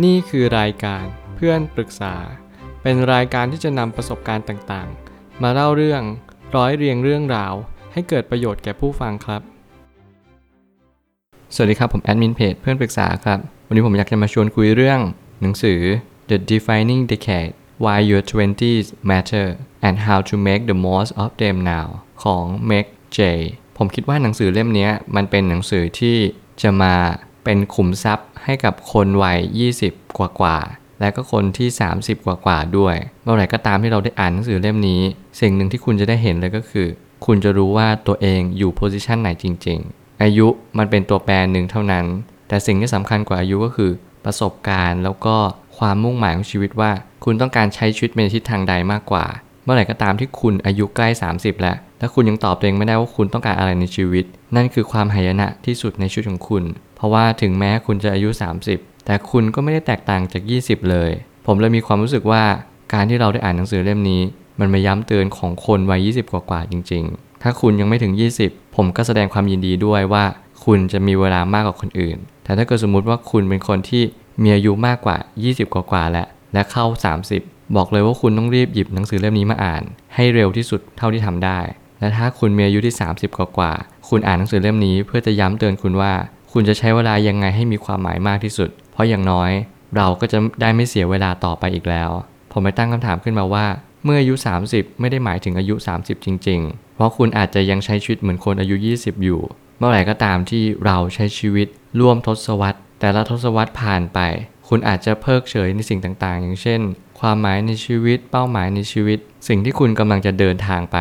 นี่คือรายการเพื่อนปรึกษา เป็นรายการที่จะนำประสบการณ์ต่างๆ มาเล่าเรื่องร้อยเรียงเรื่องราว ให้เกิดประโยชน์แก่ผู้ฟังครับ สวัสดีครับ ผมแอดมินเพจเพื่อนปรึกษาครับ วันนี้ผมอยากจะมาชวนคุยเรื่อง หนังสือ The Defining Decade Why Your Twenties Matter and How to Make the Most of Them Now ของ Meg J ผมคิดว่าหนังสือเล่มนี้มันเป็นหนังสือที่จะมา เป็นขุมทรัพย์ให้กับคนวัย 20 กว่ากว่า และก็คนที่ 30 กว่ากว่าด้วย เมื่อไหร่ก็ตามที่เราได้อ่านหนังสือเล่มนี้ สิ่งหนึ่งที่คุณจะได้เห็นเลยก็คือ คุณจะรู้ว่าตัวเองอยู่โพสิชันไหนจริง ๆ อายุมันเป็นตัวแปรหนึ่งเท่านั้น แต่สิ่งที่สำคัญกว่าอายุก็คือ ประสบการณ์ แล้วก็ความมุ่งหมายของชีวิตว่า คุณต้องการใช้ชีวิตในทิศทางใดมากกว่า เมื่อไหร่ก็ตามที่คุณอายุใกล้ 30 แล้ว และคุณยังตอบตัวเองไม่ได้ว่าคุณต้องการอะไรในชีวิต นั่นคือความหายนะที่สุดในชีวิตของคุณ เพราะว่าถึงแม้คุณจะอายุ 30 แต่คุณก็ไม่ได้แตกต่างจาก 20 เลย ผมเลยมีความรู้สึกว่าการที่เราได้อ่านหนังสือเล่มนี้ มันมาย้ำเตือนของคนวัย 20 กว่าๆจริง ๆ ถ้าคุณยังไม่ถึง 20 ผมก็แสดงความยินดีด้วยว่า คุณจะมีเวลามากกว่าคนอื่น แต่ถ้าเกิดสมมุติว่าคุณเป็นคนที่มีอายุมากกว่า 20 กว่าๆแล้วและเข้า 30 บอกเลยว่าคุณต้องรีบหยิบหนังสือเล่มนี้มาอ่าน ให้เร็วที่สุดเท่าที่ทำได้ และถ้าคุณมีอายุที่ 30 กว่าๆคุณอ่านหนังสือเล่มนี้เพื่อจะย้ำเตือนคุณว่า คุณจะใช้เวลายังไงให้มีความหมายมากที่สุด เพราะอย่างน้อย เราก็จะได้ไม่เสียเวลาต่อไปอีกแล้ว ผมไปตั้งคำถามขึ้นมาว่า เมื่ออายุ 30 ไม่ได้หมายถึงอายุ 30 จริง ๆ เพราะคุณอาจจะยังใช้ชีวิตเหมือนคนอายุ 20 อยู่ เมื่อไหร่ก็ตามที่เราใช้ชีวิตร่วมทศวรรษ แต่ละทศวรรษผ่านไป คุณอาจจะเพิกเฉยในสิ่งต่างๆ อย่างเช่น ความหมายในชีวิต เป้าหมายในชีวิต สิ่งที่คุณกำลังจะเดินทางไป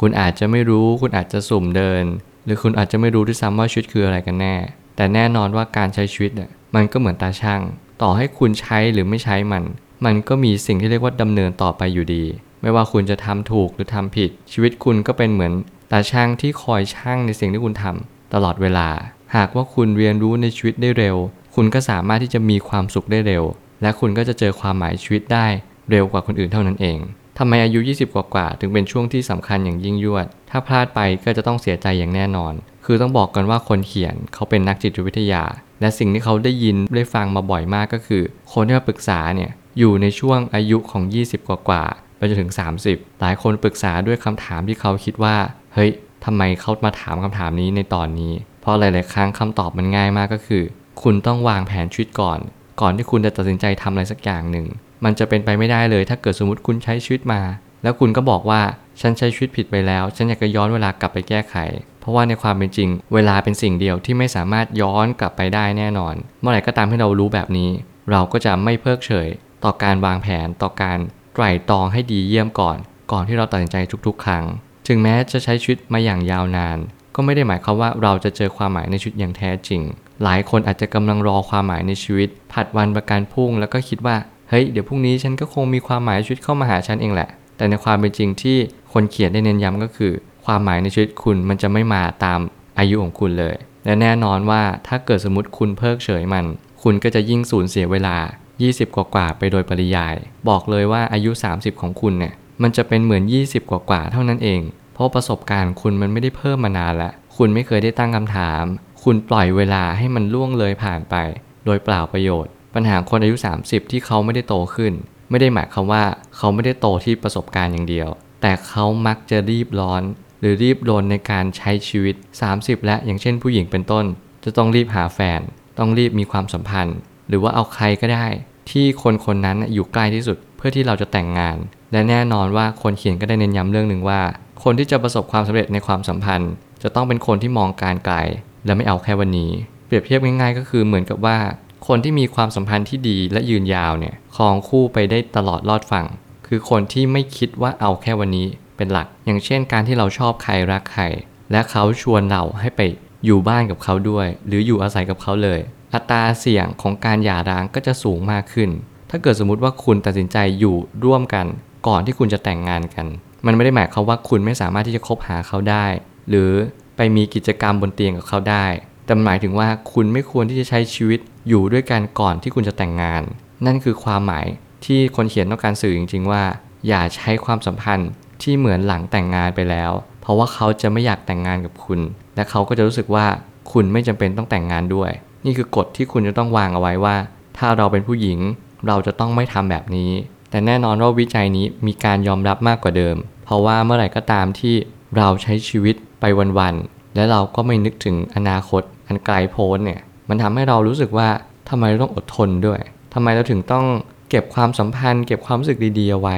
คุณอาจจะไม่รู้ คุณอาจจะสุ่มเดิน หรือคุณอาจจะไม่รู้ด้วยซ้ำว่าชีวิตคืออะไรกันแน่ แต่แน่นอนว่าการใช้ชีวิตเนี่ยมันก็เหมือนตาช่าง ต่อให้คุณใช้หรือไม่ใช้มัน มันก็มีสิ่งที่เรียกว่าดำเนินต่อไปอยู่ดี ไม่ว่าคุณจะทำถูกหรือทำผิด ชีวิตคุณก็เป็นเหมือนตาช่างที่คอยช่างในสิ่งที่คุณทำตลอดเวลา หากว่าคุณเรียนรู้ในชีวิตได้เร็ว คุณก็สามารถที่จะมีความสุขได้เร็ว และคุณก็จะเจอความหมายชีวิตได้เร็วกว่าคนอื่นเท่านั้นเอง ทำไมอายุ 20 กว่าๆถึงเป็นช่วงที่สำคัญอย่างยิ่งยวด ถ้าพลาดไปก็จะต้องเสียใจอย่างแน่นอน คือต้องบอกกันว่าคนเขียนเขาเป็นนักจิตวิทยา และสิ่งที่เขาได้ยินได้ฟังมาบ่อยมากก็คือ คนที่มาปรึกษาเนี่ยอยู่ในช่วงอายุของ 20 กว่าๆไปจนถึง 30 หลายคนปรึกษาด้วยคำถามที่เขาคิดว่า เฮ้ยทำไมเขามาถามคำถามนี้ในตอนนี้ เพราะหลาย ๆ ครั้งคำตอบมันง่ายมากก็คือ คุณต้องวางแผนชีวิตก่อน ก่อนที่คุณจะตัดสินใจทำอะไรสักอย่างหนึ่ง มันจะเป็นไปไม่ได้เลย ถ้าเกิดสมมติคุณใช้ชีวิตมา แล้วคุณก็บอกว่าฉันใช้ชีวิตผิดไปแล้ว ฉันอยากจะย้อนเวลากลับไปแก้ไข เพราะว่าในความเป็นจริง เวลาเป็นสิ่งเดียวที่ไม่สามารถย้อนกลับไปได้แน่นอน เมื่อไหร่ก็ตามที่เรารู้แบบนี้ เราก็จะไม่เพิกเฉย ต่อการวางแผนต่อการไตร่ตรองให้ดีเยี่ยมก่อน ก่อนที่เราตัดสินใจทุกๆ ครั้ง ถึงแม้จะใช้ชีวิตมาอย่างยาวนาน ก็ไม่ได้หมายความว่าเราจะเจอความหมายในชีวิตอย่างแท้จริง หลายคนอาจจะกำลังรอความหมายในชีวิต ผัดวันประกันพุ่งแล้วก็คิดว่า เฮ้ยเดี๋ยวพรุ่งนี้ฉันก็คงมีความหมายชีวิตเข้ามาหาฉันเองแหละ แต่ในความเป็นจริงที่คนเขียนได้เน้นย้ำก็คือ ความหมายในชีวิตคุณมันจะไม่มาตามอายุของคุณเลย และแน่นอนว่าถ้าเกิดสมมติคุณเพิกเฉยมัน คุณก็จะยิ่งสูญเสียเวลา 20 กว่ากว่าไปโดยปริยาย บอกเลยว่าอายุ 30 ของคุณเนี่ยมันจะเป็นเหมือน 20 กว่ากว่าเท่านั้นเอง เพราะประสบการณ์คุณมันไม่ได้เพิ่มมานานละคุณไม่เคยได้ตั้งคำถาม คุณปล่อยเวลาให้มันล่วงเลยผ่านไป โดยเปล่าประโยชน์ ปัญหาคนอายุ 30 ที่เขาไม่ได้โตขึ้น ไม่ได้หมายความว่าเขาไม่ได้โตที่ประสบการณ์อย่างเดียว แต่เขามักจะรีบร้อน หรือรีบรนในการใช้ชีวิต 30 และอย่างเช่นผู้หญิงเป็นต้น จะต้องรีบหาแฟน ต้องรีบมีความสัมพันธ์ หรือว่าเอาใครก็ได้ ที่คนคนนั้นอยู่ใกล้ที่สุดเพื่อที่เราจะแต่งงาน และแน่นอนว่าคนเขียนก็ได้เน้นย้ำเรื่องหนึ่งว่า คนที่จะประสบความสำเร็จในความสัมพันธ์ จะต้องเป็นคนที่มองการไกลและไม่เอาแค่วันนี้ เปรียบเทียบง่ายๆ ก็คือเหมือนกับว่า คนที่มีความสัมพันธ์ที่ดีและยืนยาวเนี่ยครองคู่ไปได้ตลอดรอดฝั่ง คือคนที่ไม่คิดว่าเอาแค่วันนี้เป็นหลัก อย่างเช่นการที่เราชอบใครรักใคร และเขาชวนเราให้ไปอยู่บ้านกับเขาด้วย หรืออยู่อาศัยกับเขาเลย อัตราเสี่ยงของการหย่าร้างก็จะสูงมากขึ้น ถ้าเกิดสมมติว่าคุณตัดสินใจอยู่ร่วมกัน ก่อนที่คุณจะแต่งงานกัน มันไม่ได้หมายความว่าคุณไม่สามารถที่จะคบหาเขาได้ หรือไปมีกิจกรรมบนเตียงกับเขาได้แต่หมายถึงว่าคุณไม่ควรที่จะใช้ชีวิตอยู่ด้วยกันก่อนที่คุณจะแต่งงาน นั่นคือความหมายที่คนเขียนต้องการสื่อจริง ๆ ว่า อย่าใช้ความสัมพันธ์ที่เหมือนหลังแต่งงานไปแล้ว เพราะว่าเขาจะไม่อยากแต่งงานกับคุณ และเขาก็จะรู้สึกว่าคุณไม่จำเป็นต้องแต่งงานด้วย นี่คือกฎที่คุณจะต้องวางเอาไว้ว่า ถ้าเราเป็นผู้หญิง เราจะต้องไม่ทำแบบนี้ แต่แน่นอนว่าวิจัยนี้มีการยอมรับมากกว่าเดิม เพราะว่าเมื่อไหร่ก็ตามที่เราใช้ชีวิตไปวันๆและเราก็ไม่นึกถึงอนาคตอันไกลโพ้นเนี่ย มันทำให้เรารู้สึกว่าทำไมเราต้องอดทนด้วยทำไมเราถึงต้องเก็บความสัมพันธ์ เก็บความรู้สึกดีๆเอาไว้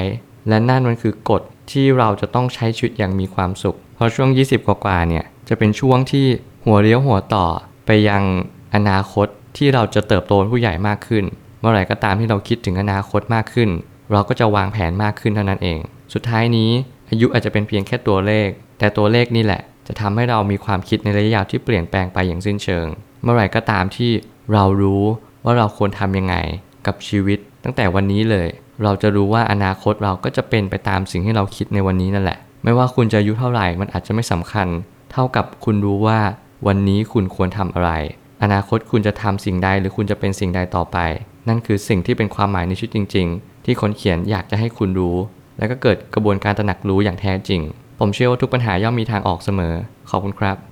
และนั่นมันคือกฎที่เราจะต้องใช้ชีวิตอย่างมีความสุข เพราะช่วง 20 กว่าๆเนี่ยจะเป็นช่วงที่หัวเลี้ยวหัวต่อไปยังอนาคตที่เราจะเติบโตเป็นผู้ใหญ่มากขึ้น เมื่อไหร่ก็ตามที่เราคิดถึงอนาคตมากขึ้น เราก็จะวางแผนมากขึ้นเท่านั้นเอง สุดท้ายนี้อายุอาจจะเป็นเพียงแค่ตัวเลข แต่ตัวเลขนี่แหละ จะทำให้เรามีความคิดในระยะยาวที่เปลี่ยนแปลงไปอย่างสิ้นเชิง เมื่อไหร่ก็ตามที่เรารู้ว่าเราควรทำยังไงกับชีวิต ตั้งแต่วันนี้เลย เราจะรู้ว่าอนาคตเราก็จะเป็นไปตามสิ่งที่เราคิดในวันนี้นั่นแหละ ไม่ว่าคุณจะอายุเท่าไหร่มันอาจจะไม่สำคัญ เท่ากับคุณรู้ว่าวันนี้คุณควรทำอะไร อนาคตคุณจะทำสิ่งใดหรือคุณจะเป็นสิ่งใดต่อไป นั่นคือสิ่งที่เป็นความหมายในชีวิตจริง ๆ ที่คนเขียนอยากจะให้คุณรู้ และก็เกิดกระบวนการตระหนักรู้อย่างแท้จริง ผมเชื่อว่าทุกปัญหาย่อมมีทางออกเสมอ ขอบคุณครับ